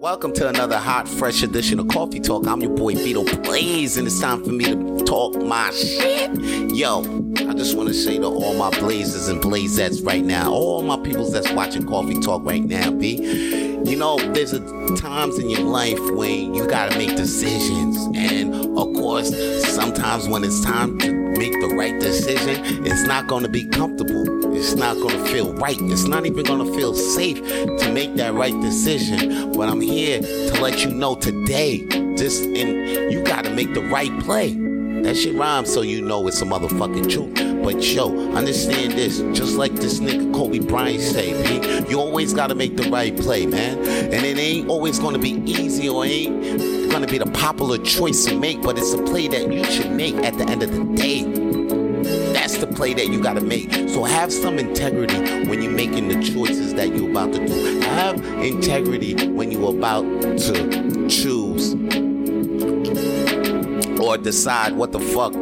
Welcome to another hot, fresh edition of Coffee Talk. I'm your boy Vito Blaze, and it's time for me to talk my shit. Yo, I just want to say to all my blazers and blazettes right now, all my peoples that's watching Coffee Talk right now, B. You know, there's a, times in your life when you gotta make decisions, and of course, sometimes when it's time to make the right decision, it's not gonna be comfortable. It's not gonna feel right. It's not even gonna feel safe to make that right decision. But I'm here to let you know today, just and you gotta make the right play. That shit rhymes so you know it's a motherfucking truth. But yo, understand this, just like this nigga Kobe Bryant say, B, you always gotta make the right play, man. And it ain't always gonna be easy or ain't gonna be the popular choice to make, but it's a play that you should make at the end of the day. That's the play that you gotta make. So have some integrity when you're making the choices that you're about to do. Have integrity when you're about to choose or decide what the fuck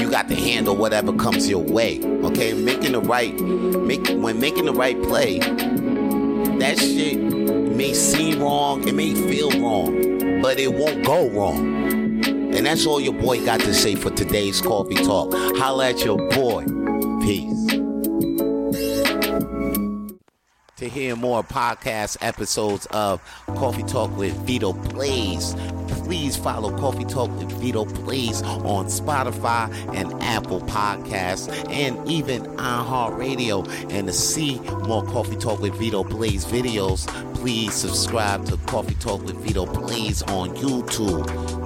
you got to handle whatever comes your way. Okay, making the right, make when making the right play, that shit may seem wrong, it may feel wrong, but it won't go wrong. And that's all your boy got to say for today's coffee talk. Holla at your boy. Peace. To hear more podcast episodes of Coffee Talk with Vito Blaze, please follow Coffee Talk with Vito Blaze on Spotify and Apple Podcasts and even iHeartRadio. And to see more Coffee Talk with Vito Blaze videos, please subscribe to Coffee Talk with Vito Blaze on YouTube.